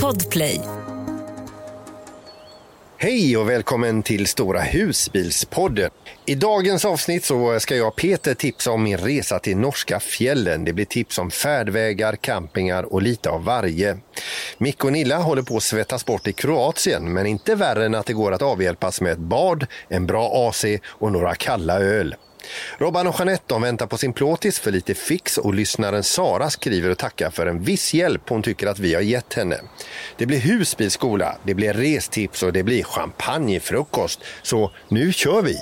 Podplay. Hej och välkommen till Stora husbilspodden. I dagens avsnitt så ska jag Peter tipsa om min resa till norska fjällen. Det blir tips om färdvägar, campingar och lite av varje. Micke och Nilla håller på att svettas bort i Kroatien men inte värre än att det går att avhjälpas med ett bad, en bra AC och några kalla öl. Robban och Jeanette de väntar på sin plåtis för lite fix och lyssnaren Sara skriver och tackar för en viss hjälp hon tycker att vi har gett henne. Det blir husbilskola, det blir restips och det blir champagnefrukost. Så nu kör vi!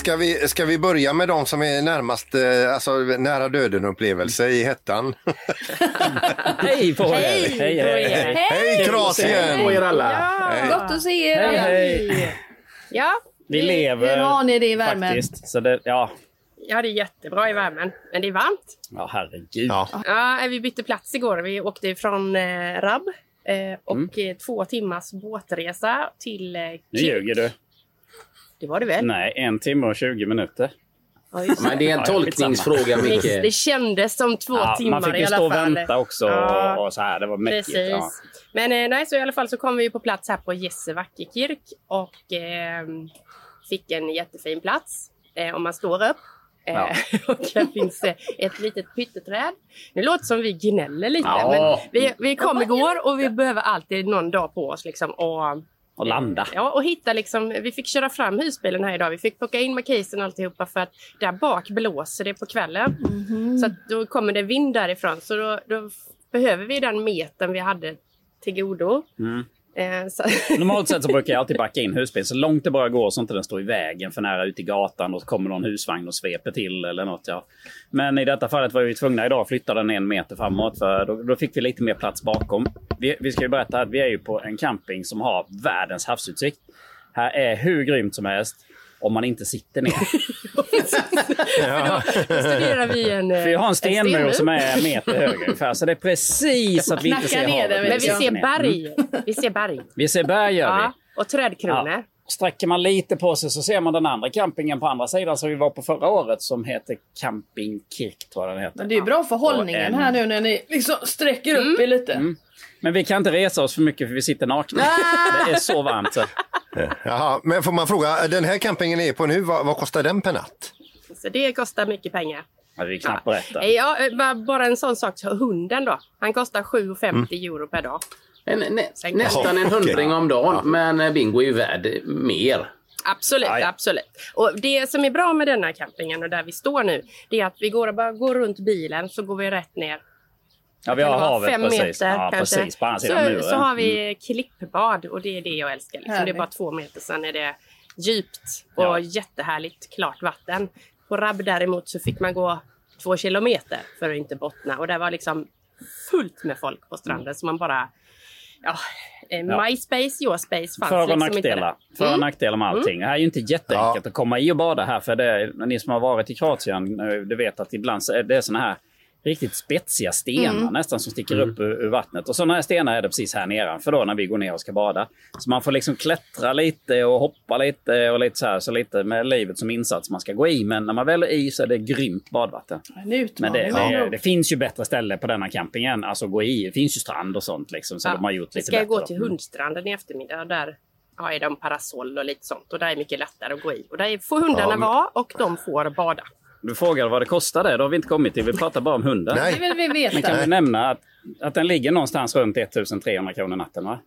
Ska vi, ska vi börja med de som är närmast, eh, alltså nära döden-upplevelse i hettan? Hej på er! Hej hej, hej, hej. Hej Kroatien! på er alla! Ja, gott att se er. Hej, hej. Ja, Vi lever Hur har ni det i värmen? faktiskt. Så det, ja. Ja, det är jättebra i värmen. Men det är varmt. ja, herregud. Ja. Ja, vi bytte plats igår. Vi åkte från eh, Rab. Eh, och Mm. eh, två timmars båtresa till eh, Nu ljuger du. Det var det väl? Nej, en timme och 20 minuter. Ja, det. Men det är en tolkningsfråga, Det, Micke. det kändes som två Ja, timmar man fick i ju alla stå och fall. vänta också Ja, och, så här. Det var mäktigt. Precis. Ja. Men eh, nej, så i alla fall så kom vi på plats här på Jessevakekirk och eh, fick en jättefin plats eh, om man står upp. Eh, Ja. och här finns eh, ett litet pytteträd. Det låter som vi gnäller lite, Ja. men vi, vi kom igår och vi behöver alltid någon dag på oss liksom och Och landa. Ja, och hitta liksom, vi fick köra fram husbilen här idag. Vi fick plocka in markisen och alltihopa för att där bak blåser det på kvällen. Så att då kommer det vind därifrån. Så då, då behöver vi den metern vi hade till godo. Mm. Eh, Normalt sett så brukar jag alltid backa in husbilen så långt det bara går så inte den står i vägen för nära ute i gatan och kommer någon husvagn och sveper till eller något. Ja. Men i detta fallet var vi tvungna idag att flytta den en meter framåt för då, då fick vi lite mer plats bakom. Vi, vi ska ju berätta att vi är ju på en camping som har världens havsutsikt. Här är hur grymt som helst om man inte sitter ner. då studerar vi en, För jag har en stenmur som är en meter hög ungefär så det är precis att vi inte ser ner havet. Men vi ser berg. Vi ser berg. Vi ser berg gör vi. Ja, och trädkronor. Sträcker man lite på sig så ser man den andra campingen på andra sidan som vi var på förra året som heter Camping Kirk tror jag den heter. Men det är ju bra för hållningen här nu när ni liksom sträcker upp Mm. er lite. Mm. Men vi kan inte resa oss för mycket för vi sitter nakna. Det är så varmt. Så. Jaha, men får man fråga, den här campingen är på nu, vad, vad kostar den per natt? Så det kostar mycket pengar. Jag vill knappt berätta. Ja, eh, bara- en sån sak. Så hunden då. Han kostar 7,50 euro per dag. En, nä, nästan en hundring om dagen, men eh, Bingo är ju värd mer. Absolut, Ja, ja. absolut. Och det som är bra med denna campingen och där vi står nu, det är att vi går bara går runt bilen så går vi rätt ner. Ja, vi har havet fem precis. meter ja, kanske. precis på andra sidan så, muren. Mm. så har vi klippbad och det är det jag älskar. Liksom. Det är bara två meter, sen är det djupt och Ja. jättehärligt klart vatten. På Rab däremot så fick man gå två kilometer för att inte bottna och där var liksom fullt med folk på stranden så man bara Ja, eh, Ja. my space, your space fanns För och liksom inte nackdelar. där. För och Mm. nackdelar med allting. Det här är ju inte jätteenkelt att komma i och bada här. För det, ni som har varit i Kroatien, eh, du vet att ibland så är det såna här riktigt spetsiga stenar nästan som sticker upp ur, ur vattnet. Och sådana här stenar är det precis här nedanför då när vi går ner och ska bada. Så man får liksom klättra lite och hoppa lite och lite så här, så lite med livet som insats man ska gå i. Men när man väl är i så är det grymt badvatten. En Men det, det, det finns ju bättre ställen på denna campingen. Alltså gå i. Det finns ju strand och sånt liksom. Så Ja, de har gjort lite ska bättre. gå då. till Hundstranden i eftermiddag. Där har de parasoll och lite sånt. Och där är mycket lättare att gå i. Och där får hundarna Ja, men- vara och de får bada. Du frågade vad det kostade. Det har vi inte kommit till. Vi pratar bara om hunden. Nej. Det vill vi Men veta. kan vi nämna att, att den ligger någonstans runt 1300 kronor natten va?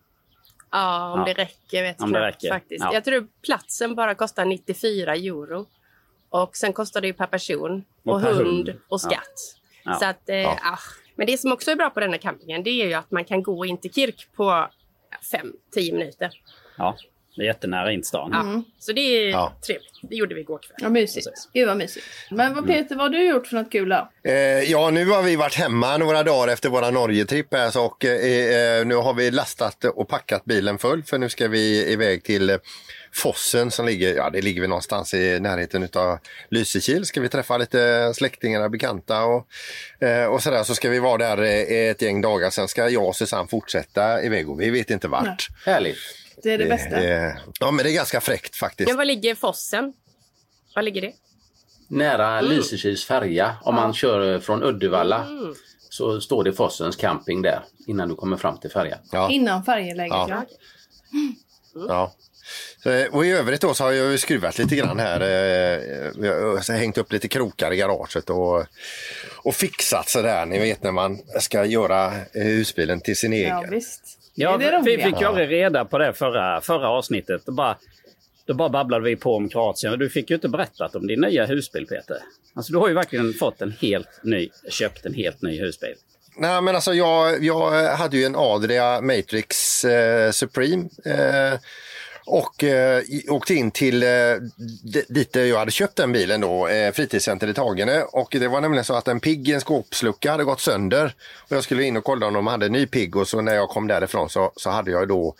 Ja, om Ja. det räcker vet Om jag räcker. faktiskt. Ja. Jag tror platsen bara kostar 94 euro. Och sen kostar det ju per person. Och Och, per hund, hund. och skatt. Ja. Så att, eh, ah. Men det som också är bra på denna campingen det är ju att man kan gå in till Kirk på 5-10 minuter. Ja, det är jättenära in till stan. Ja. Så det är Ja. trevligt. Det gjorde vi igår kväll. Ja, mysigt. Precis. Gud vad mysigt. Men vad Peter, vad har du gjort för något kul då? Eh, ja, nu har vi varit hemma några dagar efter våra Norgetripp här, så, och eh, eh, nu har vi lastat och packat bilen full för nu ska vi iväg till eh, Fossen som ligger, ja det ligger väl någonstans i närheten av Lysekil. Ska vi träffa lite släktingar, bekanta och, eh, och sådär. Så ska vi vara där eh, ett gäng dagar. Sen ska jag och Susanne fortsätta iväg och vi vet inte vart. Härligt. Det är det bästa. Eh, ja men det är ganska fräckt faktiskt. Ja, var ligger fossen? Var ligger det? Nära Lysekils färja. Om man kör från Uddevalla så står det Fossens camping där innan du kommer fram till färjan. Ja. Innan färjeläget. Ja. Ja. Ja. Så, och i övrigt då så har jag skruvat lite grann här. Eh, vi har hängt upp lite krokar i garaget och, och fixat sådär. Ni vet när man ska göra eh, husbilen till sin egen. ja, visst. Ja, det vi fick ju aldrig reda på det förra, förra avsnittet. Då bara, då bara babblade vi på om Kroatien. Du fick ju inte berättat om din nya husbil, Peter. Alltså, du har ju verkligen fått en helt ny, köpt en helt ny husbil. Nej men alltså jag, jag hade ju en Adria Matrix eh, Supreme. Eh, och eh, åkte in till eh, dit jag hade köpt den bilen då, eh, fritidscenter i Tagene. Och det var nämligen så att en pigg i en skåpslucka hade gått sönder. Och jag skulle in och kolla om de hade en ny pigg och så när jag kom därifrån så, så hade jag då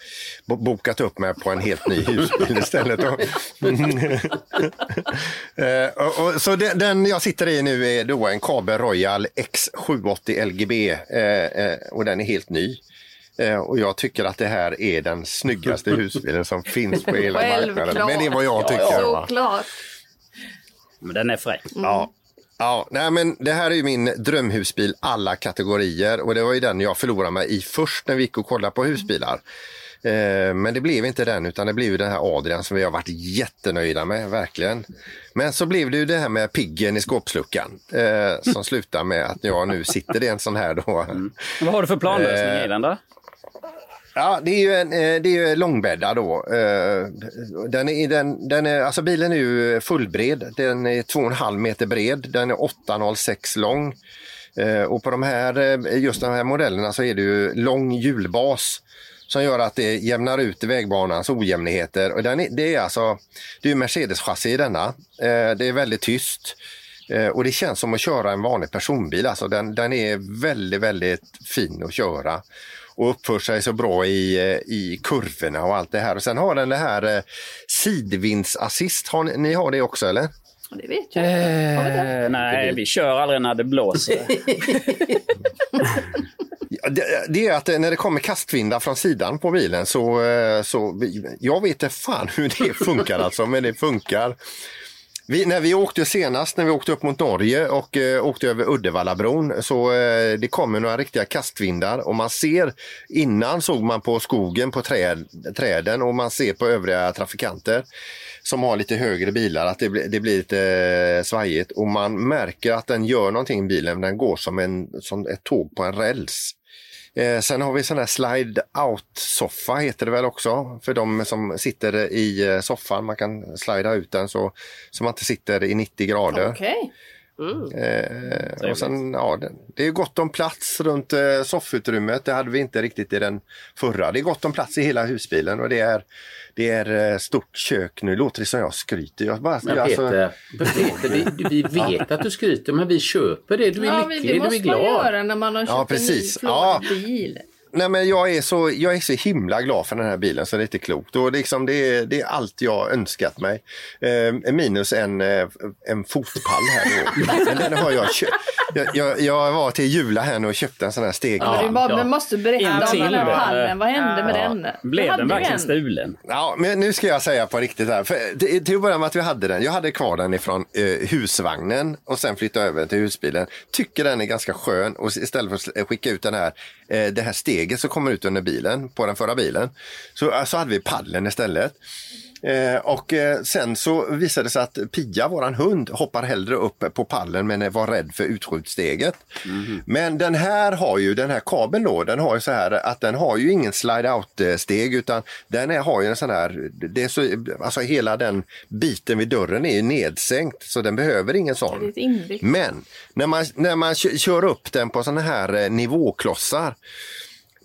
bokat upp mig på en helt ny husbil istället. Och, eh, och, och, så den, den jag sitter i nu är då en Kabe Royal X780 LGB eh, eh, och den är helt ny. Eh, och jag tycker att det här är den snyggaste husbilen som finns på hela marknaden. Men det är vad jag tycker. va? Såklart. Men den är fräck. Ja. Ja, nej men det här är ju min drömhusbil alla kategorier och det var ju den jag förlorade mig i först när vi gick och kollade på husbilar. Eh, men det blev inte den utan det blev ju den här Adrian som vi har varit jättenöjda med, verkligen. Men så blev det ju det här med piggen i skåpsluckan eh, som slutar med att jag nu sitter i en sån här då. Men Vad har du för planlösning Eh, i den då? Ja, det är ju en eh, det är ju långbädda då. Eh, den är, den, den är, alltså bilen är ju fullbred. Den är 2,5 meter bred. Den är 8,06 lång. Eh, och på de här, just de här modellerna så är det ju lång hjulbas som gör att det jämnar ut vägbanans ojämnheter. Och den är, det är alltså, det är Mercedes-chassi i denna. Det är väldigt tyst. Och det känns som att köra en vanlig personbil. Alltså den, den är väldigt, väldigt fin att köra och uppför sig så bra i, eh, i kurvorna och allt det här. Och sen har den det här eh, sidvindsassist. Har ni, ni har det också eller? Det vet jag. Har vi det? Eh, nej, vi kör aldrig när det blåser. Det, det är att eh, när det kommer kastvindar från sidan på bilen så, så jag vet inte fan hur det funkar alltså, men det funkar. Vi, när vi åkte senast, när vi åkte upp mot Norge och eh, åkte över Uddevallabron så eh, det kommer några riktiga kastvindar och man ser, innan såg man på skogen på träd, träden och man ser på övriga trafikanter som har lite högre bilar att det, blir- det blir lite eh, svajigt och man märker att den gör någonting i bilen, den går som, en, som ett tåg på en räls. Eh, sen har vi sån här slide out soffa heter det väl också för de som sitter i eh, soffan. Man kan slida ut den så, så man inte sitter i 90 grader. Okej. Eh, och sen, ja, det, det är gott om plats runt eh, soffutrymmet. Det hade vi inte riktigt i den förra. Det är gott om plats i hela husbilen och det är, det är eh, stort kök. Nu låter det som jag skryter. Jag bara, Men jag, alltså- Peter, Peter vi, vi vet att du skryter men vi köper det. Du är Ja, lycklig, det du måste är man glad. göra när man har köpt Ja, precis. en ny Ja. bil. Nej, men jag, är så, jag är så himla glad för den här bilen så det är inte klokt. Och liksom det, är, det är allt jag önskat mig. Eh, minus en, eh, en fotpall här. Då. Men den har jag, köpt. jag, jag, jag var till Jula här nu och köpte en sån här steg. Ja, Ja. du bara, ja. men måste berätta om den här pallen. Vad hände med Ja. den? Blev den verkligen en? stulen? men nu ska jag säga på riktigt här. För, till, till att börja med att vi hade den. Jag hade kvar den ifrån eh, husvagnen och sen flyttade över till husbilen. Tycker den är ganska skön och istället för att skicka ut den här, eh, det här steget som kommer ut under bilen på den förra bilen så, så hade vi paddeln istället. Eh, och eh, sen så visade det sig att Pia, våran hund, hoppar hellre upp på pallen men var rädd för utskjutsteget. Men den här har ju, den här kabeln då, den har ju så här att den har ju ingen slide out eh, steg utan den är, har ju en sån här, det är så, alltså hela den biten vid dörren är ju nedsänkt så den behöver ingen sån. Men när man, när man kö- kör upp den på såna här eh, nivåklossar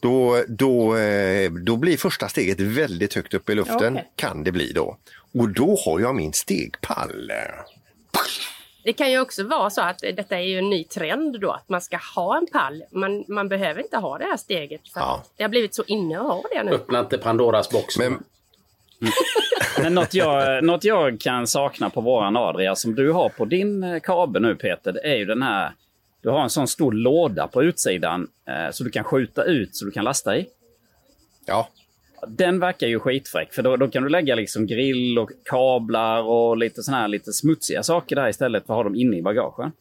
då, då, eh, då blir första steget väldigt högt upp i luften. Okej. Kan det bli då. Och då har jag min stegpall. Det kan ju också vara så att detta är ju en ny trend då, att man ska ha en pall. Man, man behöver inte ha det här steget. För Ja. Det har blivit så inne att ha det nu. Öppna inte Pandoras box. Men, Men något jag, något jag kan sakna på våran Adria som du har på din eh, kabel nu Peter, det är ju den här... Du har en sån stor låda på utsidan eh, så du kan skjuta ut så du kan lasta i. Ja, Den verkar ju skitfräck för då, då kan du lägga liksom grill och kablar och lite såna här lite smutsiga saker där istället för att ha dem inne i bagagen.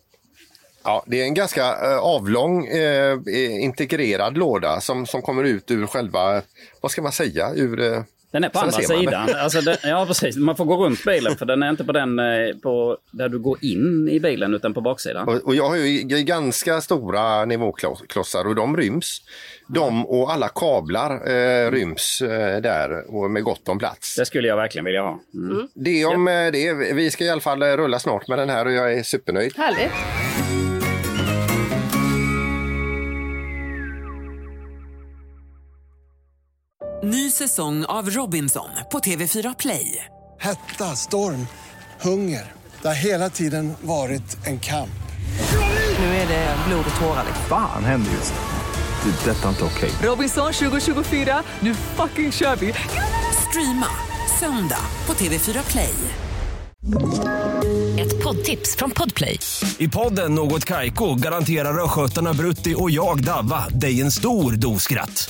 Ja, det är en ganska eh, avlång eh, integrerad låda som, som kommer ut ur själva, vad ska man säga, ur... Den är på så andra sidan. Alltså den, ja, precis. Man får gå runt bilen för den är inte på den eh, på, där du går in i bilen utan på baksidan. Och, och jag har ju ganska stora nivåklossar och de ryms. De och alla kablar eh, ryms eh, där och med gott om plats. Det skulle jag verkligen vilja ha. Mm. Det om eh, det. Vi ska i alla fall eh, rulla snart med den här och jag är supernöjd. Härligt. Ny säsong av Robinson på TV4 Play. Hetta, storm, hunger. Det har hela tiden varit en kamp. Nu är det blod och tårar. liksom. Fan händer just nu. Det. är Detta är inte okej. Robinson 2024, nu fucking kör vi! Streama söndag på TV4 Play. Ett poddtips från Podplay. I podden Något Kaiko garanterar östgötarna Brutti och jag, Davva, dig en stor dos skratt.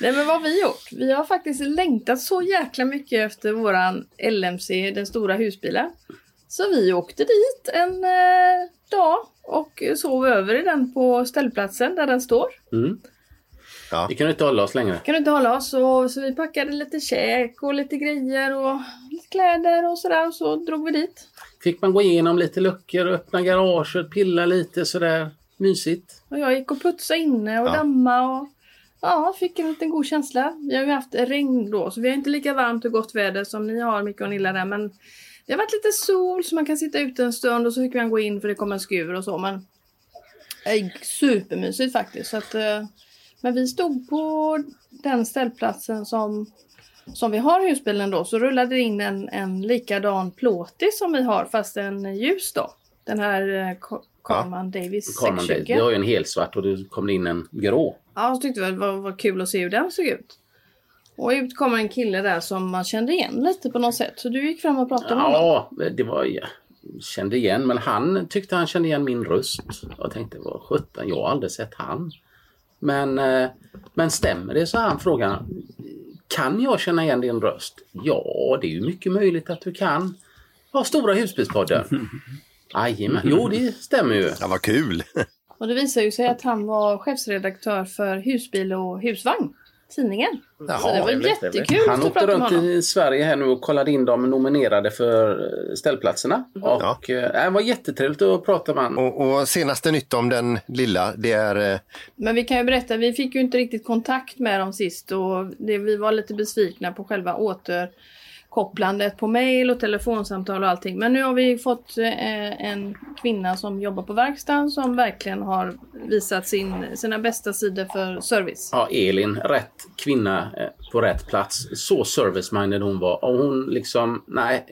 Nej men vad har vi gjort? Vi har faktiskt längtat så jäkla mycket efter våran LMC, den stora husbilen. Så vi åkte dit en eh, dag och sov över i den på ställplatsen där den står. Mm. Vi kan inte hålla oss längre. Kan du inte hålla oss? Så, så vi packade lite käk och lite grejer och lite kläder och sådär och så drog vi dit. Fick man gå igenom lite luckor, öppna garaget, pilla lite sådär mysigt. Och jag gick och putsade inne och Ja. damma och ja, fick en liten god känsla. Vi har ju haft regn då så vi har inte lika varmt och gott väder som ni har Micke och Nilla där men det har varit lite sol så man kan sitta ute en stund och så fick man gå in för det kommer en skur och så men eh, supermysigt faktiskt. Så att, eh, men vi stod på den ställplatsen som som vi har husbilen då så rullade det in en, en likadan plåtis som vi har fast en ljus då. Den här eh, Ca- Carman Davis Carman, det, 620. det har ju en helsvart och det kommer in en grå. Ja, så tyckte vi det var, var kul att se hur den såg ut. Och ut kom en kille där som man kände igen lite på något sätt. Så du gick fram och pratade med honom. Ja, det var jag kände igen men han tyckte han kände igen min röst. Jag tänkte vad sjutton, jag har aldrig sett han. Men, eh, men stämmer det så han frågar Kan jag känna igen din röst? Ja, det är ju mycket möjligt att du kan. Ja, Stora husbilspodden. Jajamän, jo det stämmer ju. Ja, vad kul! Och det visade ju sig att han var chefsredaktör för Husbil och husvagn. Tidningen. så det var trevligt, jättekul Han att åkte prata med runt honom. i Sverige här nu och kollade in de nominerade för eh, ställplatserna. Och eh, det var jättetrevligt att prata med honom. Och, och senaste nytt om den lilla, det är... eh, Men vi kan ju berätta, vi fick ju inte riktigt kontakt med dem sist och det, vi var lite besvikna på själva återkopplandet på mail och telefonsamtal och allting. Men nu har vi fått eh, en kvinna som jobbar på verkstaden som verkligen har visat sin, sina bästa sidor för service. Ja, Elin, rätt kvinna eh, på rätt plats. Så service-minded hon var. Och hon liksom, nej,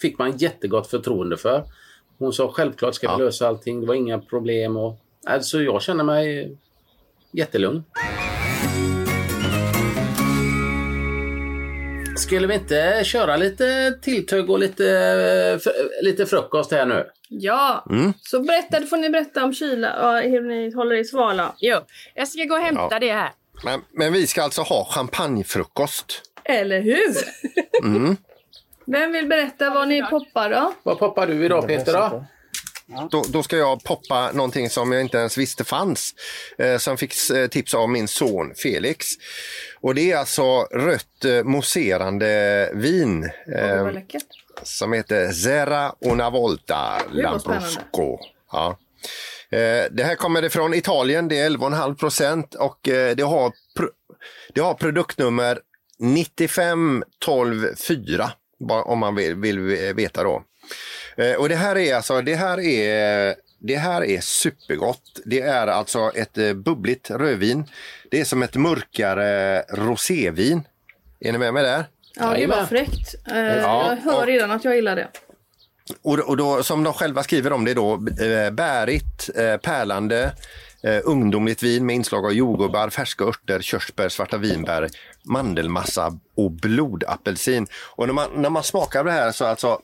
fick man jättegott förtroende för. Hon sa självklart ska vi Ja. lösa allting, det var inga problem. Och, alltså jag känner mig jättelugn. Skulle vi inte köra lite tilltugg och lite, fr- lite frukost här nu? Ja, så berätta, får ni berätta om kyla, ja, hur ni håller i svala. Jo, jag ska gå och hämta Ja. det här. Men, men vi ska alltså ha champagnefrukost. Eller hur? Vem vill berätta vad ni poppar då? Vad poppar du idag Peter då? Då, då ska jag poppa någonting som jag inte ens visste fanns. Eh, som fick eh, tips av min son Felix. Och det är alltså rött eh, mousserande vin. Eh, läckert. som heter Zera Una Volta. Lambrusco. Ja. Eh, Det här kommer ifrån Italien, det är 11,5 procent och eh, det har, det har produktnummer 95 12 4. Bara om man vill, vill veta då. Eh, och det här är alltså, det här är det här är supergott. Det är alltså ett eh, bubbligt rödvin. Det är som ett mörkare rosévin. Är ni med mig där? Ja, det var fräckt. Eh, Ja, jag hör och- redan att jag gillar det. Och, och då, som de själva skriver om det då, bärigt, pärlande, ungdomligt vin med inslag av jordgubbar, färska örter, körsbär, svarta vinbär, mandelmassa och blodapelsin. Och när man, när man smakar det här så alltså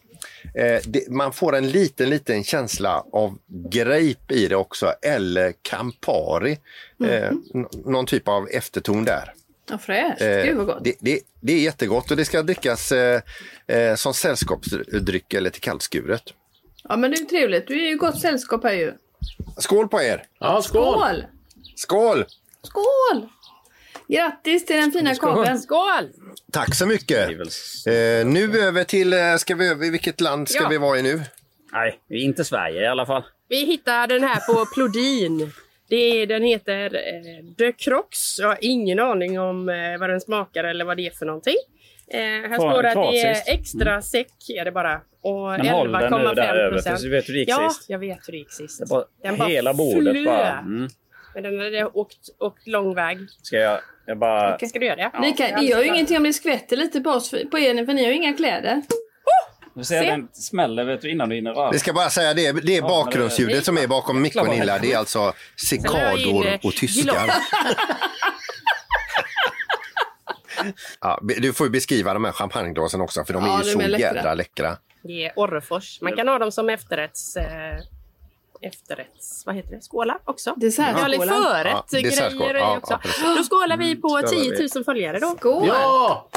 eh, det, man får en liten, liten känsla av grape i det också, eller Campari. Eh, n- någon typ av efterton där. Ja, fräscht. Eh, Gud vad gott. Det, det, det är jättegott och det ska drickas eh, eh, som sällskapsdryck eller till kallskuret. Ja, men det är trevligt. Du är ju gott sällskap här ju. Skål på er! Ja, skål! Skål! Skål! Skål! Grattis till den fina kabeln. Skål! Tack så mycket! Eh, nu över till, eh, ska vi över, vilket land ska Ja. vi vara i nu? Nej, inte Sverige i alla fall. Vi hittar den här på Plodin. Det är, den heter eh, De Crocs. Jag har ingen aning om eh, vad den smakar eller vad det är för någonting. Eh, här står det att det är extra säck är det bara. Och Men håll den nu där 11,5 över, procent. för du vet hur det gick Ja, sist. jag vet hur det gick sist. Det bara, Den bara hela bordet flög. bara. Mm. Men den hade åkt, åkt lång väg. Ska jag, jag bara... Ska du göra det? Ni kan, det gör ju ingenting om det skvätter lite på oss, på er, för ni har ju inga kläder. Du ser Se. den smäller vet du, innan du hinner röra. Vi ska bara säga det, det är bakgrundsljudet som är bakom Micke och Nilla. Det är alltså cikador eh, och tyskar. Ja, du får ju beskriva de här champagneglasen också för de Ja, är ju de så är jädra läckra. Det är Orrefors. Man kan ha dem som efterrätts... Eh, efterrätts... Vad heter det? Skålar också. Dessertskålar. Ja, eller förrätt Ja, grejer Ja, också. ja. Mm, då skålar vi på skålar 10 vi. 000 följare då. Skål! Ja!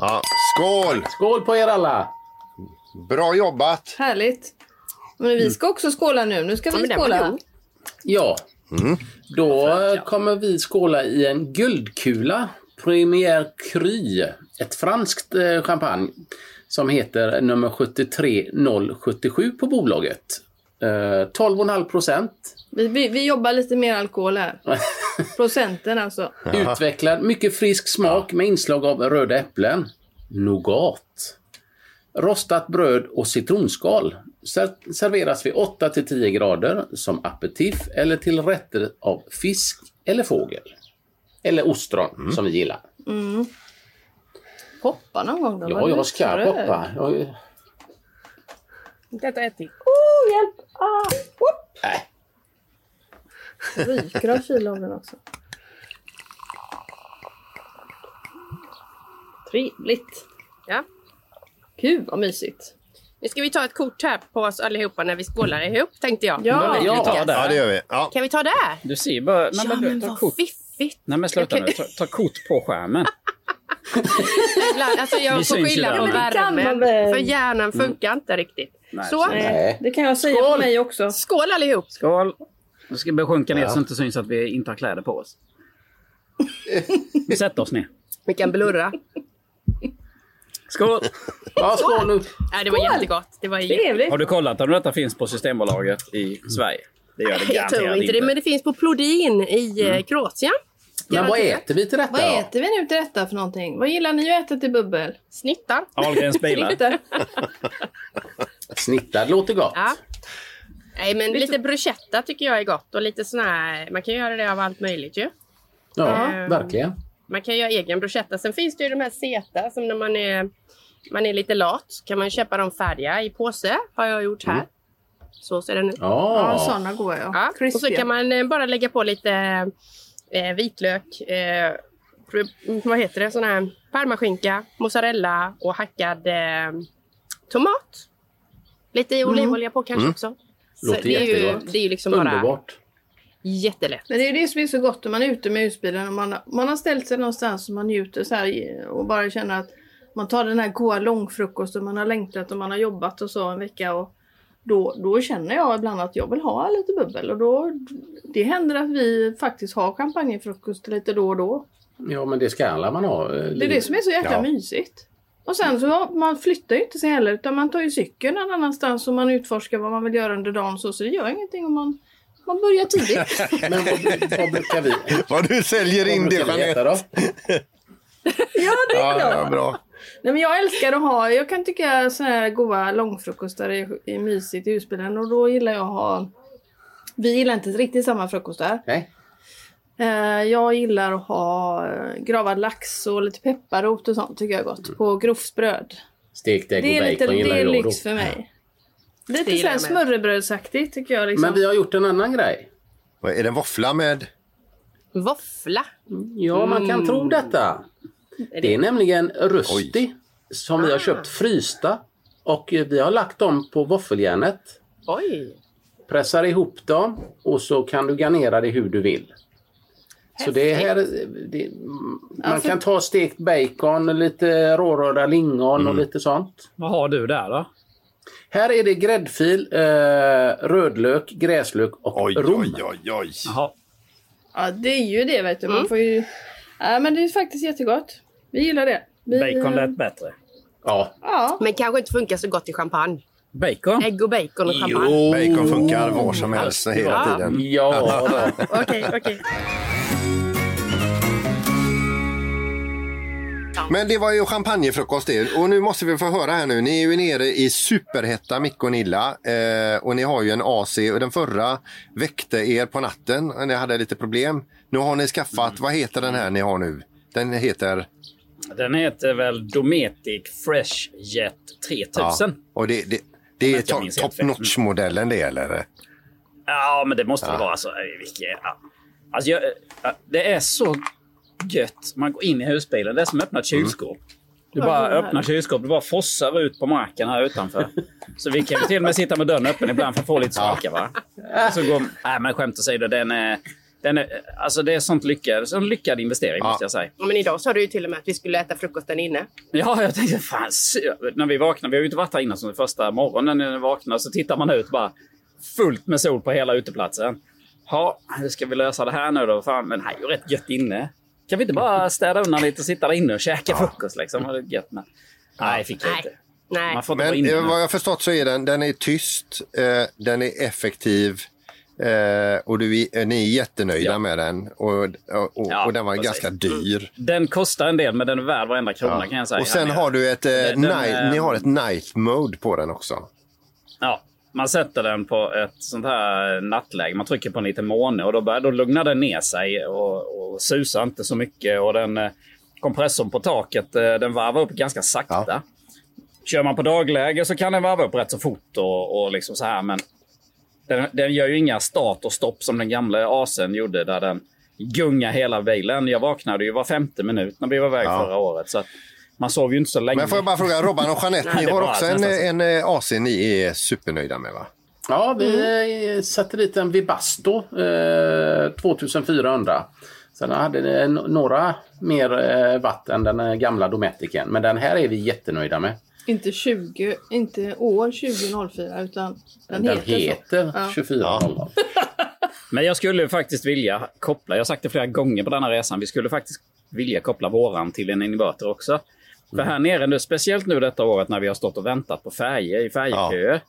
Ja, skål! Skål på er alla! Bra jobbat! Härligt. Men vi ska också skåla nu. Nu ska vi skåla. Ja, då eh, kommer vi skåla i en guldkula. Premier Cru. Ett franskt eh, champagne som heter nummer 73077 på bolaget. Eh, 12,5 procent. Vi, vi, vi jobbar lite mer alkohol här. Procenten alltså. Utvecklad mycket frisk smak med inslag av röda äpplen. Nougat. Rostat bröd och citronskal. Ser- serveras vid 8-10 grader som aperitif eller till rätter av fisk eller fågel. Eller ostron som vi gillar. Hoppa någon gång då. Ja, jag ska hoppa. Jag, Detta är till. Oh, hjälp! Ah, whoop. Nej. Ryker av kylavlen också. Trevligt. Ja. Gud vad mysigt. Nu ska vi ta ett kort här på oss allihopa när vi skålar ihop tänkte jag. Ja. Vi Ja. lyckas. Ja, det gör vi. Ja. Kan vi ta det? Du ser bara... Nej, ja, men, men vad kort. fiffigt. Nej men sluta Jag nu. Ta, ta kort på skärmen. Ibland, alltså Vi jag får skylla på värmen. För hjärnan funkar inte riktigt. Nej, så, så- Nej. Det kan jag säga Skål! på mig också. skål allihop! Skål! Nu ska vi sjunka ner Ja. så det inte syns att vi inte har kläder på oss. Vi sätter oss ner. Vi kan blurra. Skål! Ja, skål nu! Nej, det var jättegott. Det var jätte... Trevligt. Har du kollat om detta finns på Systembolaget i Sverige? Det gör det Jag tror inte det, men det finns på Plodin i mm. Kroatien. Men vad äter vi till detta Vad då? äter vi nu till detta för någonting? Vad gillar ni att äta till bubbel? Snittar. Ahlgrens bilar. Snittar. Snittad låter gott. Ja. Nej, men lite bruschetta tycker jag är gott. Och lite sån här, man kan göra det av allt möjligt ju. Ja, Mm. verkligen. Man kan göra egen bruschetta. Sen finns det ju de här seta som när man är, man är lite lat kan man köpa dem färdiga i påse. Har jag gjort här. Så ser den ut. Ja, Ja, sådana goda ja. Ja. Och så kan man eh, bara lägga på lite eh, vitlök, eh, vad heter det, sån här parmaskinka, mozzarella och hackad eh, tomat. Lite olivolja på kanske också. Så Låter det är ju, jättegott. det är ju liksom bara underbart. jättelätt. Men det är ju det som är så gott om man är ute med husbilen och man, man har ställt sig någonstans och man njuter så här och bara känner att man tar den här goda långfrukosten man har längtat och man har jobbat och så en vecka och då, då känner jag ibland att jag vill ha lite bubbel och då det händer att vi faktiskt har champagnefrukost lite då och då. Ja, men det ska alla man ha. Det är det som är så jäkla Ja. mysigt. Och sen så man flyttar ju inte sig heller utan man tar ju cykeln någon annanstans och man utforskar vad man vill göra under dagen så, så det gör ingenting om man, man börjar tidigt. Men vad, vad brukar vi, Vad du säljer in det, Jeanette. ja, det är Ja, klart. ja, bra. Nej, men jag älskar att ha, jag kan tycka såna här goda långfrukostar är, är mysigt i husbilen och då gillar jag att ha, vi gillar inte riktigt samma frukostar. Nej. Eh, jag gillar att ha eh, gravad lax och lite pepparrot och sånt tycker jag är gott på grovsbröd. Stekt ägg Det och är lite bacon det gillar är jag då. lyx för mig. Lite gillar såhär smörrebrödsaktigt tycker jag. Liksom. Men vi har gjort en annan grej. Är det en våffla med? Våffla. Ja, man kan tro detta. Det är nämligen Rusti som vi har köpt frysta. Och vi har lagt dem på våffeljärnet. Oj. Pressar ihop dem och så kan du garnera det hur du vill. Så det här, det, man kan ta stekt bacon, lite rårörda lingon och lite sånt. Vad har du där då? Här är det gräddfil, eh, rödlök, gräslök och Oj, rom. oj, oj, oj. Jaha. Ja det är ju det vet du. Man får ju... Ja men det är faktiskt jättegott. Vi gillar det. Vi, Bacon lät bättre. Ja, Ja. Men kanske inte funkar så gott i champagne. Bacon? Ägg och bacon och champagne. Bacon funkar var som helst hela Ja. tiden. ja. Okej, okej. Men det var ju champagnefrukost det. Och nu måste vi få höra här nu. Ni är ju nere i superhetta Micke och Nilla. Eh, och ni har ju en AC och den förra väckte er på natten. och Ni hade lite problem. Nu har ni skaffat, vad heter den här ni har nu? Den heter... Den heter väl Dometic Fresh Jet 3000. och det, det, det är top helt fel. notch modellen det eller? Ja, men det måste Ja. det vara. Alltså, vilket, ja. alltså, jag, ja, det är så gött. Man går in i husbilen. Det är som att öppna ett kylskåp. Du bara öppnar kylskåpet, du bara fossar ut på marken här utanför. Så vi kan ju till och med sitta med dörren öppen ibland för att få lite svalka. Va? Så går, nej, men skämt åsido, den är, den är, alltså det är sånt lyckad, sån lyckad investering Ja. måste jag säga. Ja, Men idag sa du ju till och med att vi skulle äta frukosten inne. Ja, jag tänkte fan, när vi vaknade, vi har ju inte varit här innan som den första morgonen när vi vaknar, så tittar man ut bara fullt med sol på hela uteplatsen. Ja, hur ska vi lösa det här nu då? Fan, men det här är ju rätt gött inne. Kan vi inte bara städa undan lite och sitta där inne och käka frukost liksom? Det är gött, men... Nej, fick jag inte. Nej. Man får inte vara Men inne. eh, vad jag förstått så är den, den är tyst, eh, den är effektiv eh, och du, är- eh, ni är jättenöjda Ja. med den. Och, och, och, Ja, och den var precis. ganska dyr. Den kostar en del, men den är värd varenda krona Ja. kan jag säga. Och sen har du ett, eh, Den- den, night, eh, ni har ett night mode på den också. Ja, man sätter den på ett sånt här nattläge. Man trycker på en liten måne och då, börjar, då lugnar den ner sig och, och susar inte så mycket. Och den eh, kompressorn på taket, eh, den varvar upp ganska sakta. Ja. Kör man på dagläge så kan den varva upp rätt så fort och, och liksom så här. Men den, den gör ju inga start och stopp som den gamla AC'n gjorde där den gungar hela bilen. Jag vaknade ju var femte minut när vi var iväg Ja. förra året. Så man sov ju inte så länge. Men får jag bara fråga, Robban och Jeanette, Nej, ni har också en, en eh, AC ni är supernöjda med va? Ja, vi eh, satte dit en Vibasto eh, 2400. Sen hade det n- några mer eh, watt än den eh, gamla Dometicen. Men den här är vi jättenöjda med. Inte 20, inte år 2004 utan den, Den, heter, heter så. Ja. 2400. Men jag skulle faktiskt vilja koppla, jag har sagt det flera gånger på denna resan, vi skulle faktiskt vilja koppla våran till en inverter också. För här nere nu, speciellt nu detta året när vi har stått och väntat på färger i färjeköer.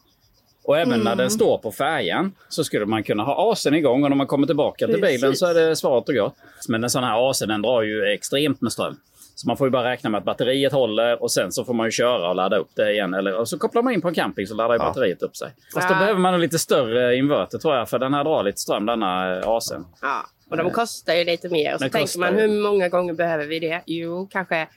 Och även när den står på färjan så skulle man kunna ha AC'n igång och när man kommer tillbaka till Precis. bilen så är det svaret och gott. Men en sån här AC den drar ju extremt med ström. Så man får ju bara räkna med att batteriet håller och sen så får man ju köra och ladda upp det igen. Eller, och så kopplar man in på en camping så laddar ju Ja. batteriet upp sig. Fast då Ja. behöver man en lite större inverter tror jag för den här drar lite ström denna eh, AC'n. Ja, och de kostar ju lite mer. Och så tänker kostar man hur många gånger behöver vi det? Jo, kanske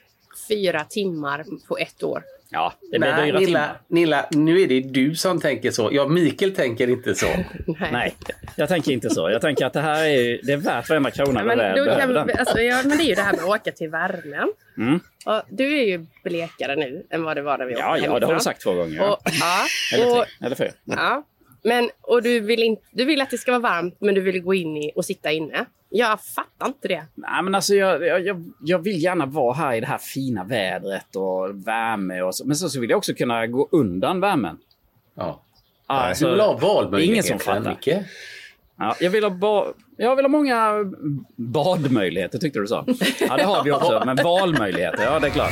fyra timmar på ett år. Ja, det blir Nej, dyra Nilla, timmar. Nilla, nu är det du som tänker så. Ja, Mikael tänker inte så. Nej. Nej, jag tänker inte så. Jag tänker att det här är, det är värt varenda krona Men, vi väl då kan, den. alltså, ja, men det är ju det här med att åka till värmen. Mm. Och du är ju blekare nu än vad det var när vi åkte Ja, ja, det har du sagt två gånger. Och, ja, Eller och, tre, eller fyra. ja. Men, och du vill, in, du vill att det ska vara varmt men du vill gå in i och sitta inne. Jag fattar inte det. Nej, men alltså jag, jag, jag- jag vill gärna vara här i det här fina vädret och värme och så. Men så, så vill jag också kunna gå undan värmen. Ja. Alltså, Du vill ha det är ingen valmöjligheter, som fattar. Micke. Ja, jag, vill ha ba- jag vill ha många badmöjligheter, tyckte du sa. Ja, det har vi också. Men valmöjligheter, ja det är klart.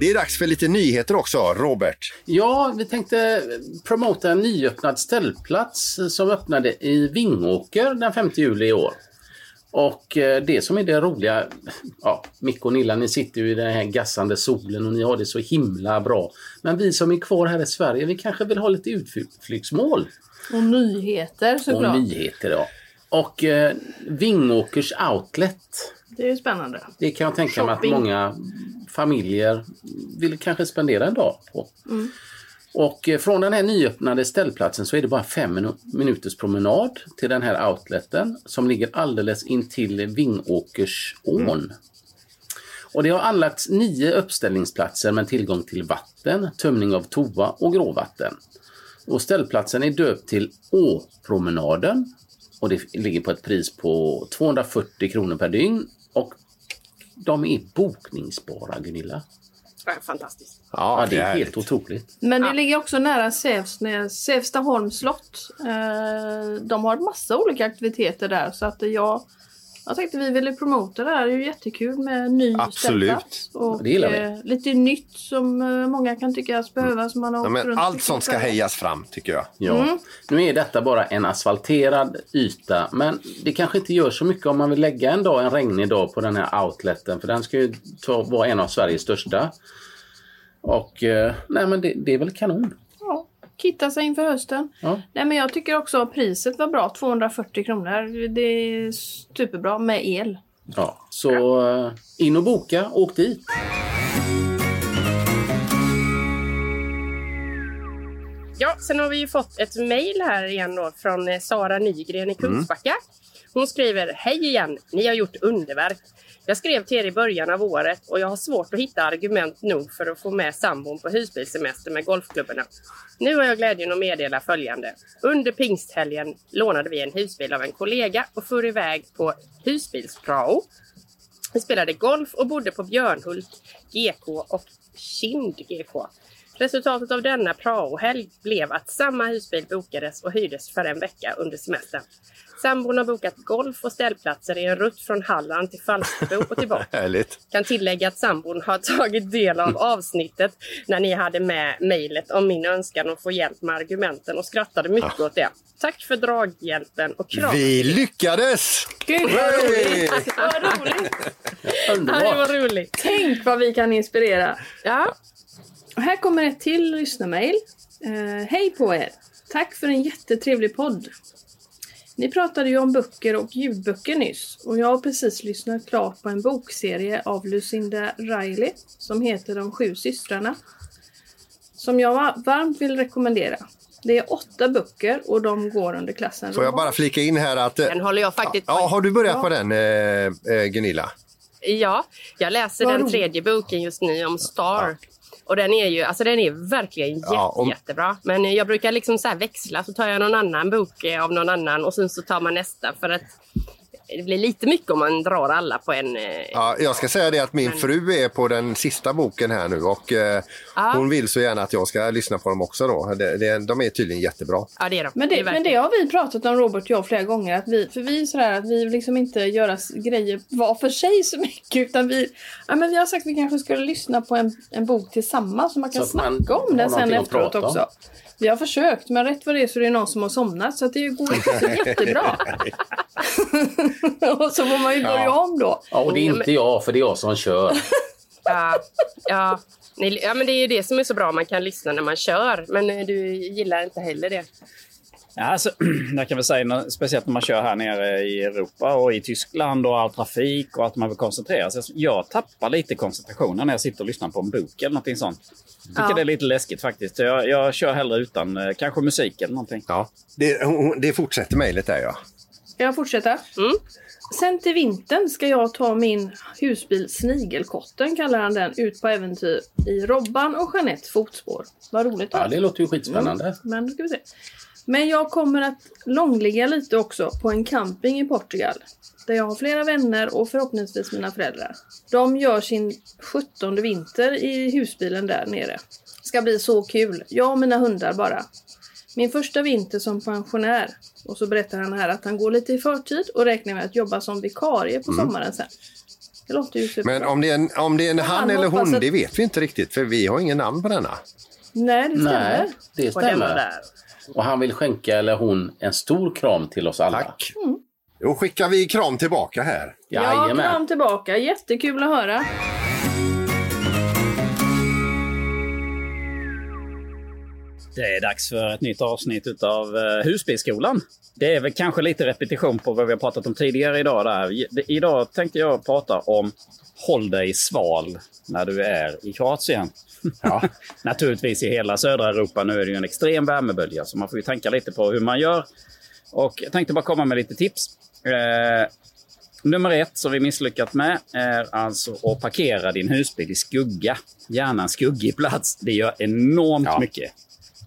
Det är dags för lite nyheter också, Robert. Ja, vi tänkte promota en nyöppnad ställplats som öppnade i Vingåker den 5 juli i år. Och eh, det som är det roliga, ja, Micke och Nilla, ni sitter ju i den här gassande solen och ni har det så himla bra. Men vi som är kvar här i Sverige, vi kanske vill ha lite utflyktsmål. Och nyheter såklart. Och nyheter, ja. Och eh, Vingåkers Outlet, Det är ju spännande. det kan jag tänka mig att Shopping. många familjer vill kanske spendera en dag på. Mm. Och eh, från den här nyöppnade ställplatsen så är det bara fem minu- minuters promenad till den här outleten som ligger alldeles intill Vingåkersån. Och det har anlagts nio uppställningsplatser med tillgång till vatten, tömning av toa och gråvatten. Och ställplatsen är döpt till Åpromenaden och det ligger på ett pris på 240 kronor per dygn. Och de är bokningsbara, Gunilla. Fantastiskt. Ja, det är helt otroligt. Men det ligger också nära Sävsnäs, Sävstaholms slott. Eh, de har massa olika aktiviteter där så att jag, jag tänkte vi ville promota det här. Det är ju jättekul med ny Absolut. ställplats. Och, Det gillar vi. eh, lite nytt som eh, många kan tyckas behöva. Som man har Ja, åkt men runt allt och sånt ska tittat hejas fram, tycker jag. Ja. Mm. Nu är detta bara en asfalterad yta, men det kanske inte gör så mycket om man vill lägga en dag, en regnig dag på den här outleten, för den ska ju ta, vara en av Sveriges största. Och eh, nej men det, det är väl kanon. Ja, kitta sig inför hösten. Ja. Nej, men jag tycker också att priset var bra. 240 kronor. Det är superbra med el. Ja, så eh, in och boka, åk dit. Ja, sen har vi ju fått ett mejl här igen då från eh, Sara Nygren i Kungsbacka. Hon skriver Hej igen, ni har gjort underverk. Jag skrev till er i början av året och jag har svårt att hitta argument nog för att få med sambon på husbilsemester med golfklubborna. Nu har jag glädjen att meddela följande. Under pingsthelgen lånade vi en husbil av en kollega och for iväg på husbilsprao. Vi spelade golf och bodde på Björnhult GK och Kind GK. Resultatet av denna praohelg blev att samma husbil bokades och hyrdes för en vecka under semestern. Sambon har bokat golf och ställplatser i en rutt från Halland till Falsterbo och tillbaka. Härligt. Kan tillägga att sambon har tagit del av avsnittet när ni hade med mejlet om min önskan att få hjälp med argumenten och skrattade mycket åt det. Tack för draghjälpen och kram. Vi lyckades! Gud vad roligt! Vad roligt! Ja, det var roligt. Tänk vad vi kan inspirera. Ja. Och här kommer ett till lyssnarmail. Eh, Hej på er! Tack för en jättetrevlig podd. Ni pratade ju om böcker och ljudböcker nyss och jag har precis lyssnat klart på en bokserie av Lucinda Riley som heter De sju systrarna. Som jag va- varmt vill rekommendera. Det är åtta böcker och de går under klassen Får jag bara flika in här att... eh, Den håller jag faktiskt Ja, har du börjat Ja. på den, eh, eh, Gunilla? Ja, jag läser den tredje boken just nu om Star. Och den är ju, alltså den är verkligen jätte, Ja, om- jättebra. Men jag brukar liksom så växla, så tar jag någon annan bok eh, av någon annan och sen så tar man nästa för att det blir lite mycket om man drar alla på en... eh, Ja, jag ska säga det att min Men- fru är på den sista boken här nu och eh, Ja. hon vill så gärna att jag ska lyssna på dem också då. Det, det, de är tydligen jättebra. Ja, det är de. Men det, är men det har vi pratat om Robert och jag flera gånger. Att vi, för vi är sådär att vi liksom inte göra grejer var för sig så mycket. Utan vi, ja, men vi har sagt att vi kanske skulle lyssna på en, en bok tillsammans så man kan Så att man snacka om den sen efteråt om. Vi har försökt men rätt vad det är så är det någon som har somnat så att det går inte jättebra. och så får man ju börja Ja. om då. Ja, och det är inte jag, för det är jag som kör. Ja, ja. Ja, men det är ju det som är så bra, man kan lyssna när man kör. Men eh, du gillar inte heller det. Ja, alltså, jag kan väl säga, speciellt när man kör här nere i Europa och i Tyskland och all trafik och att man vill koncentrera sig. Jag tappar lite koncentrationen när jag sitter och lyssnar på en bok eller någonting sånt. Jag tycker Ja. det är lite läskigt faktiskt. Jag, jag kör hellre utan eh, kanske musik eller någonting. Ja. Det, det fortsätter mejlet där ja. Ska jag fortsätta? Sen till vintern ska jag ta min husbil Snigelkotten, kallar han den, ut på äventyr i Robban och Jeanettes fotspår. Vad roligt Ja, det låter ju skitspännande. Mm, men då ska vi se. Men jag kommer att långligga lite också på en camping i Portugal. Där jag har flera vänner och förhoppningsvis mina föräldrar. De gör sin 17 vinter i husbilen där nere. Ska bli så kul. Jag och mina hundar bara. Min första vinter som pensionär. Och så berättar han här att han går lite i förtid och räknar med att jobba som vikarie på Mm. sommaren sen. Det låter ju superbra. Men om det är en, om det är en han, han eller hon, att- det vet vi inte riktigt för vi har ingen namn på denna. Nej, det stämmer. Nej, det stämmer. Och han vill skänka, eller hon, en stor kram till oss alla. Tack. Då skickar vi kram tillbaka här. Ja, Jajamän. kram tillbaka. Jättekul att höra. Det är dags för ett nytt avsnitt av uh, Husbilsskolan. Det är väl kanske lite repetition på vad vi har pratat om tidigare idag. Där. Idag tänkte jag prata om Håll dig sval när du är i Kroatien. Ja. Naturligtvis i hela södra Europa. Nu är det ju en extrem värmebölja så man får ju tänka lite på hur man gör. Och jag tänkte bara komma med lite tips. Eh, nummer ett som vi misslyckats med är alltså att parkera din husbil i skugga. Gärna en skuggig plats. Det gör enormt Ja. mycket.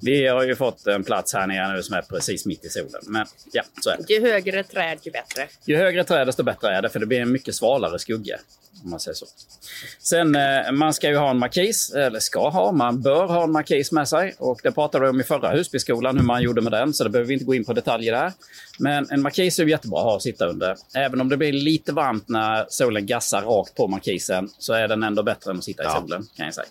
Vi har ju fått en plats här nere nu som är precis mitt i solen. Men ja, så är det. Ju högre träd ju bättre. Ju högre träd desto bättre är det, för det blir en mycket svalare skugga. Om man säger så. Sen, eh, man ska ju ha en markis, eller ska ha, man bör ha en markis med sig. Och det pratade vi om i förra Husbyskolan, hur man gjorde med den, så det behöver vi inte gå in på detaljer där. Men en markis är ju jättebra att ha att sitta under. Även om det blir lite varmt när solen gassar rakt på markisen, så är den ändå bättre än att sitta i Ja. solen, kan jag säga.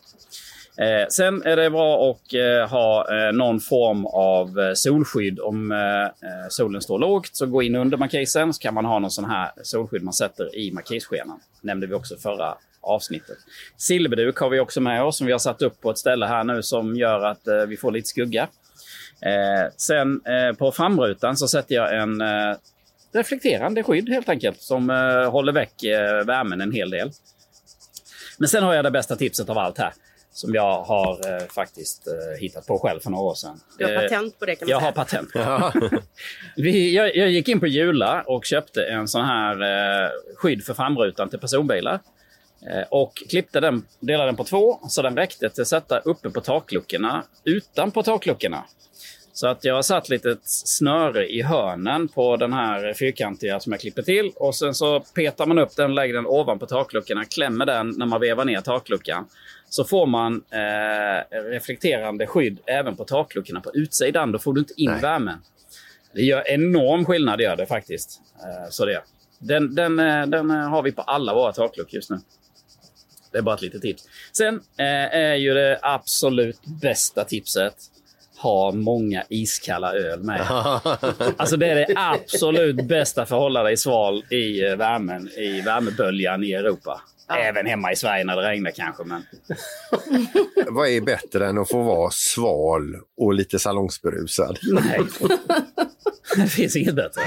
Eh, sen är det bra att eh, ha eh, någon form av eh, solskydd om eh, eh solen står lågt. Så gå in under markisen så kan man ha någon sån här solskydd man sätter i markisskenan. Nämnde vi också förra avsnittet. Silverduk har vi också med oss som vi har satt upp på ett ställe här nu som gör att eh, vi får lite skugga. Eh, sen eh, på framrutan så sätter jag en eh, reflekterande skydd helt enkelt som eh, håller väck eh, värmen en hel del. Men sen har jag det bästa tipset av allt här. Som jag har eh, faktiskt eh, hittat på själv för några år sedan. Du har Eh, patent på det kan man jag säga. har patent. Vi, jag, jag gick in på Jula och köpte en sån här eh, skydd för framrutan till personbilar. Eh, och klippte den, delade den på två, så den räckte till att sätta uppe på takluckorna utanpå takluckorna. Så att jag har satt lite snöre i hörnen på den här fyrkantiga som jag klipper till. Och sen så petar man upp den, lägger den ovanpå takluckorna, klämmer den när man vevar ner takluckan. Så får man eh, reflekterande skydd även på takluckorna på utsidan. Då får du inte in Nej. värmen. Det gör enorm skillnad, gör det faktiskt. Eh, så det. Den, den, eh, den eh, har vi på alla våra takluckor just nu. Det är bara ett litet tips. Sen eh, är ju det absolut bästa tipset ha många iskalla öl med. Alltså det är det absolut bästa för att hålla dig sval i eh, värmen, i värmeböljan i Europa. Även hemma i Sverige när det regnar kanske. Men... Vad är bättre än att få vara sval och lite salongsberusad? Nej. det finns inget bättre.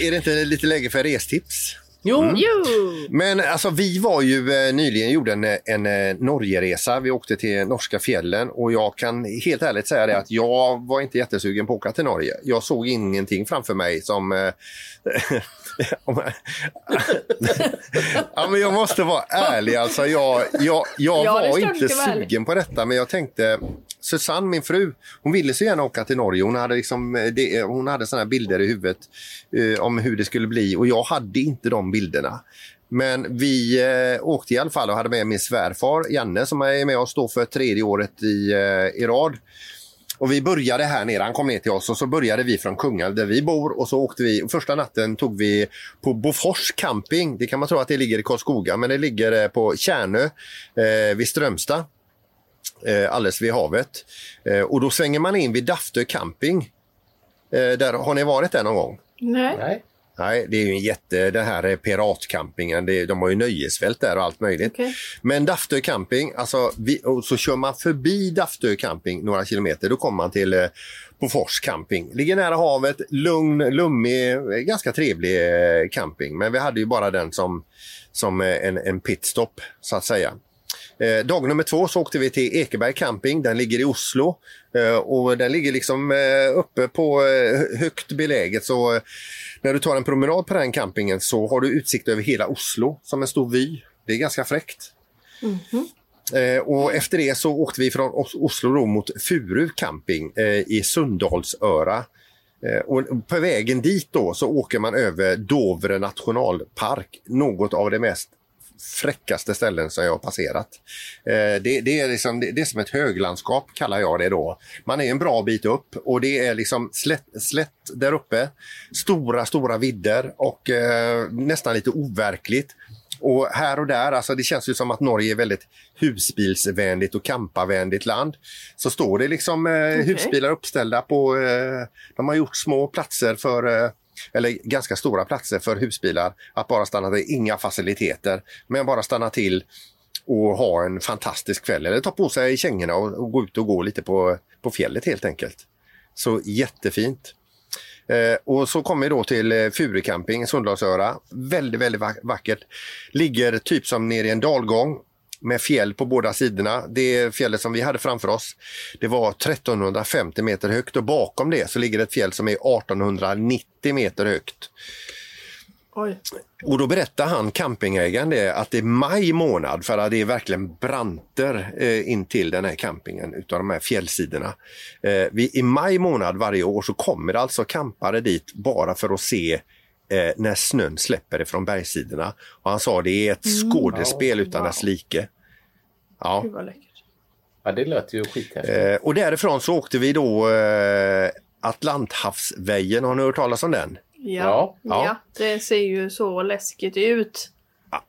Är det inte lite läge för restips? Jo, Jo! Men alltså vi var ju eh, nyligen gjorde en, en eh, Norgeresa. Vi åkte till norska fjällen och jag kan helt ärligt säga det att jag var inte jättesugen på att åka till Norge. Jag såg ingenting framför mig som... Eh, ja, men jag måste vara ärlig alltså. Jag, jag, jag Ja, var inte sugen på detta men jag tänkte Susanne, min fru, hon ville så gärna åka till Norge. Hon hade, liksom, eh, det, hon hade såna här bilder i huvudet eh, om hur det skulle bli och jag hade inte de bilderna. Men vi eh, åkte i alla fall och hade med min svärfar Janne som är med oss då för tredje året i, eh, i rad. Och vi började här nere, han kom ner till oss och så började vi från Kungälv där vi bor och så åkte vi, första natten tog vi på Bofors camping. Det kan man tro att det ligger i Karlskoga men det ligger eh, på Kärnö eh, vid Strömstad. Eh, alldeles vid havet. Eh, och då svänger man in vid Daftö camping. Eh, där, har ni varit där någon gång? Nej. nej. Nej, det är ju en jätte, det här är piratcampingen. Det, de har ju nöjesfält där och allt möjligt. Okej. Men Daftö camping, alltså, vi, så kör man förbi Daftö camping några kilometer, då kommer man till eh, Bofors camping. Ligger nära havet, lugn, lummig, eh, ganska trevlig eh, camping. Men vi hade ju bara den som, som eh, en, en pitstop så att säga. Eh, dag nummer två så åkte vi till Ekeberg camping. Den ligger i Oslo eh, och den ligger liksom eh, uppe på högt beläget. Så när du tar en promenad på den campingen så har du utsikt över hela Oslo som en stor vy. Det är ganska fräckt. Eh, och efter det så åkte vi från Os- Oslo mot Furu camping eh, i Sundalsöra. Eh, och på vägen dit då så åker man över Dovre nationalpark, något av det mest fräckaste ställen som jag har passerat. Eh, det, det, är liksom, det, det är som ett höglandskap kallar jag det då. Man är en bra bit upp och det är liksom slätt, slätt där uppe. Stora, stora vidder och eh, nästan lite overkligt. Och här och där, alltså det känns ju som att Norge är väldigt husbilsvänligt och campavänligt land. Så står det liksom eh, husbilar uppställda på, eh, de har gjort små platser för eh, eller ganska stora platser för husbilar att bara stanna till, inga faciliteter, men bara stanna till och ha en fantastisk kväll eller ta på sig kängorna och, och gå ut och gå lite på, på fjället helt enkelt. Så jättefint. Eh, och så kommer vi då till eh, Furu camping, Sundalsöra. Väldigt, väldigt vackert. Ligger typ som nere i en dalgång med fjäll på båda sidorna. Det fjället som vi hade framför oss, det var 1350 meter högt och bakom det så ligger ett fjäll som är 1890 meter högt. Oj. Och då berättar han, campingägaren, det, att det är maj månad för att det är verkligen branter eh, in till den här campingen utav de här fjällsidorna. Eh, vi, I maj månad varje år så kommer det alltså campare dit bara för att se eh, när snön släpper ifrån bergssidorna. Och han sa det är ett skådespel utan dess like. Ja. Ja, det lät ju skithäftigt. Eh, och därifrån så åkte vi då eh, Atlanthavsvägen, har ni hört talas om den? Ja. Ja. Ja. det ser ju så läskigt ut.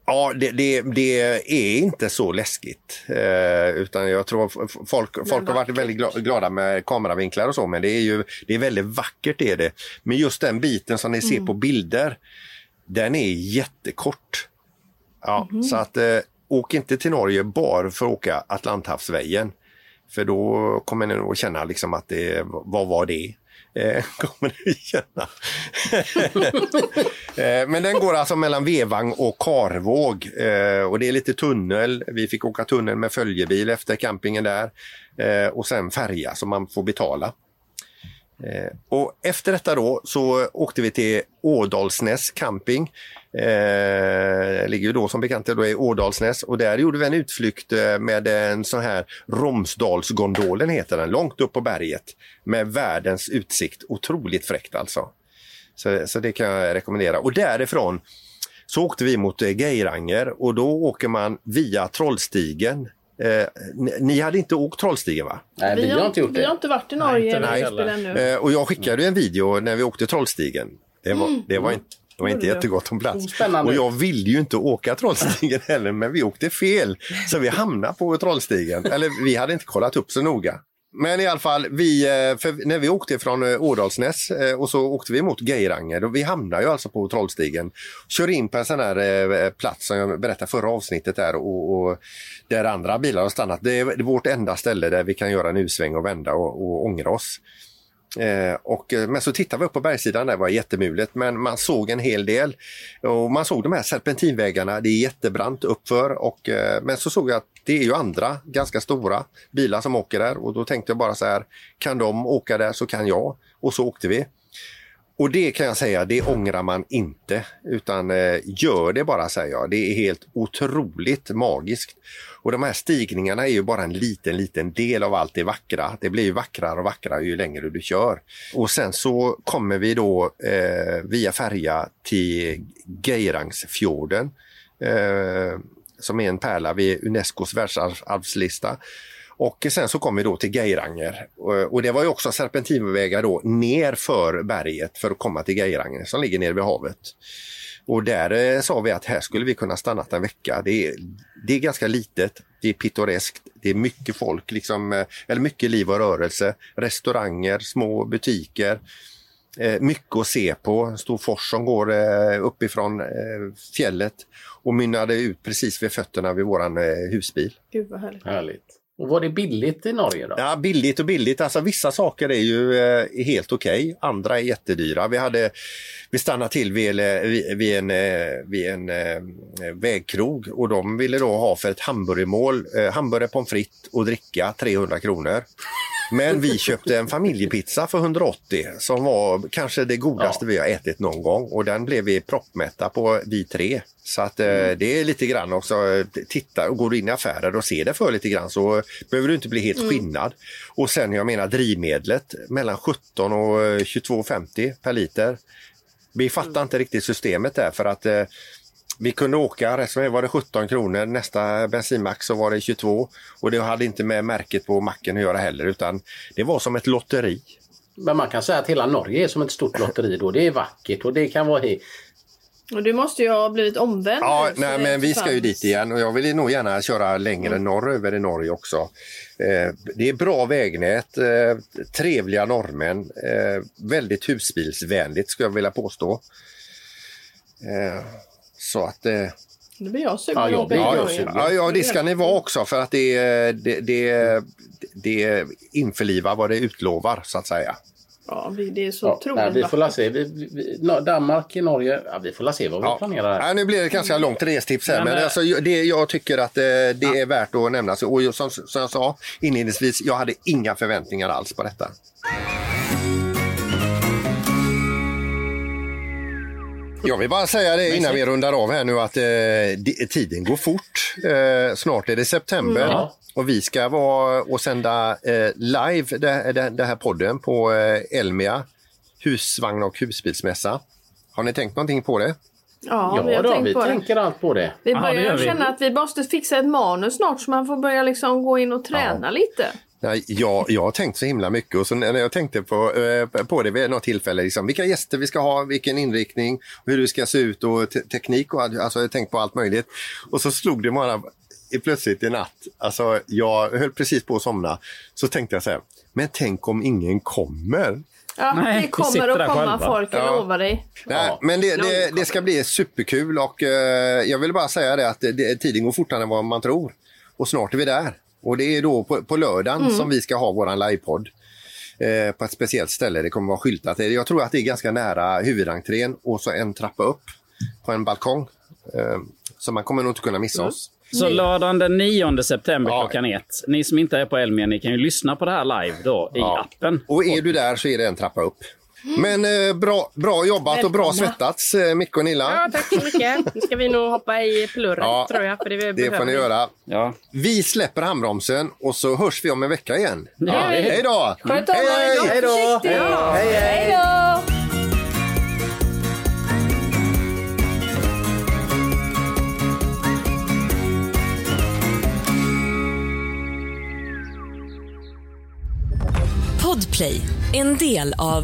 Ja, det, det, det är inte så läskigt. Eh, utan jag tror folk, folk har varit väldigt gla- glada med kameravinklar och så, men det är ju det är väldigt vackert. Är det. Men just den biten som ni ser på bilder, den är jättekort. Ja, Så att eh, åk inte till Norge bara för att åka Atlanthavsvägen. För då kommer ni nog känna liksom att det, vad var det? Eh, kommer du känna. Eh, Men den går alltså mellan Vevang och Karvåg eh, och det är lite tunnel. Vi fick åka tunnel med följebil efter campingen där eh, och sen färja som man får betala. Eh, och efter detta då så åkte vi till Ådalsnäs camping. Eh, ligger ju då som bekant då i Ådalsnäs och där gjorde vi en utflykt eh, med en sån här Romsdalsgondolen heter den, långt upp på berget med världens utsikt. Otroligt fräckt alltså. Så, så det kan jag rekommendera. Och därifrån så åkte vi mot eh, Geiranger och då åker man via Trollstigen. Eh, ni, ni hade inte åkt Trollstigen va? Nej, vi, har inte gjort Vi har det. inte varit i Norge inte nej, heller. ännu. Eh, och jag skickade en video när vi åkte Trollstigen. Det var, det var inte, det var inte Gjorde du? jättegott om plats. Spännande. Och jag ville ju inte åka Trollstigen heller, men vi åkte fel. Så vi hamnade på Trollstigen. Eller vi hade inte kollat upp så noga. Men i alla fall, vi, eh, för när vi åkte från eh, Ådalsnäs eh, och så åkte vi mot Geiranger och vi hamnade ju alltså på Trollstigen. Kör in på en sån här plats som jag berättade förra avsnittet där och, och där andra bilar har stannat. Det är, vårt enda ställe där vi kan göra en U-sväng och vända och, och ångra oss. Eh, och, men så tittade vi upp på bergssidan, där det var jättemulet, men man såg en hel del. Och man såg de här serpentinvägarna, det är jättebrant uppför. Och, eh, men så såg jag att det är ju andra ganska stora bilar som åker där och då tänkte jag bara så här, kan de åka där så kan jag. Och så åkte vi. Och det kan jag säga, det ångrar man inte. Utan eh, gör det bara säger jag. Det är helt otroligt magiskt. Och de här stigningarna är ju bara en liten, liten del av allt det vackra. Det blir ju vackrare och vackrare ju längre du kör. Och sen så kommer vi då eh, via färja till Geirangsfjorden. Eh, som är en pärla vid Unescos världsarvslista. Och sen så kom vi då till Geiranger och det var ju också serpentinvägar då ner för berget för att komma till Geiranger som ligger nere vid havet. Och där eh, sa vi att här skulle vi kunna stanna en vecka. Det är, det är ganska litet, det är pittoreskt, det är mycket folk, liksom, eh, eller mycket liv och rörelse. Restauranger, små butiker. Eh, mycket att se på. En stor fors som går eh, uppifrån eh, fjället och mynnade ut precis vid fötterna vid våran husbil. Gud vad härligt. Härligt. Och var det billigt i Norge då? Ja, billigt och billigt. Alltså vissa saker är ju eh, helt okej, andra är jättedyra. Vi, hade, vi stannade till vid, vid, vid en, vid en eh, vägkrog och de ville då ha för ett hamburgermål, eh, hamburgare, pommes frites och dricka 300 kronor. Men vi köpte en familjepizza för 180 som var kanske det godaste vi har ätit någon gång och den blev vi proppmätta på vi tre. Så att eh, det är lite grann också, eh, titta och går du in i affärer och ser det för lite grann så behöver du inte bli helt skinnad. Och sen jag menar drivmedlet mellan 17 och eh, 22,50 per liter. Vi fattar inte riktigt systemet där för att eh, vi kunde åka, resten var det 17 kronor, nästa bensinmack så var det 22 och det hade inte med märket på macken att göra heller utan det var som ett lotteri. Men man kan säga att hela Norge är som ett stort lotteri då. Det är vackert och det kan vara... Och du måste ju ha blivit omvänd Ja, nej, det men vi ska ju dit igen och jag vill nog gärna köra längre norröver i Norge också. Eh, det är bra vägnät, eh, trevliga norrmän, eh, väldigt husbilsvänligt skulle jag vilja påstå. Eh, så att eh, Nu blir jag sugen Ja, Ja, ja, ja, det ska ni vara också för att det, det, det, det införlivar vad det utlovar så att säga. Ja, det är så Ja, nej, vi får la se. Vi, vi, Danmark, Norge. Ja, vi får la se vad vi Ja. planerar. här. Ja, nu blir det ganska långt restips här, Men, men eh, alltså, det, jag tycker att eh, det är värt att nämna. Så- Och som, som jag sa inledningsvis, jag hade inga förväntningar alls på detta. Jag vill bara säga det innan vi rundar av här nu att eh, tiden går fort. Eh, snart är det september Ja. och vi ska vara och sända eh, live det, det, det här podden på eh, Elmia husvagn och husbilsmässa. Har ni tänkt någonting på det? Ja, vi Ja, har då, tänkt vi på det. tänker allt på det. Vi Ja, det börjar gör vi. känna att vi måste fixa ett manus snart så man får börja liksom gå in och träna lite. Nej, jag, jag har tänkt så himla mycket och så när jag tänkte på, eh, på det vid något tillfälle, liksom, vilka gäster vi ska ha, vilken inriktning, hur det ska se ut och te teknik och allt, alltså jag har tänkt på allt möjligt. Och så slog det bara i- plötsligt i natt, alltså jag höll precis på att somna, så tänkte jag så här, men tänk om ingen kommer? Ja, Nej, det kommer att komma själva. folk, jag Ja. lovar dig. Nej, Ja. men det, det, det ska bli superkul och eh, jag vill bara säga det att det, det, tiden går fortare än vad man tror. Och snart är vi där. Och det är då på, på lördagen Mm. som vi ska ha våran livepodd. Eh, på ett speciellt ställe. Det kommer vara skyltat. Jag tror att det är ganska nära huvudentrén och så en trappa upp på en balkong. Eh, så man kommer nog inte kunna missa oss. Så lördagen den 9 september Ja. klockan ett. Ni som inte är på Elmia, ni kan ju lyssna på det här live då i Ja. appen. Och är du där så är det en trappa upp. Men eh, bra, bra jobbat och bra svettats eh, Micke och Nilla. Ja, tack så mycket. Nu ska vi nog hoppa i plurret Ja, tror jag. För det Det behöver får ni vi. göra. Ja. Vi släpper handbromsen och så hörs vi om en vecka igen. Ja, hej. Hej då! Sköt om Hej, hej. då. Hej då! Podplay, en del av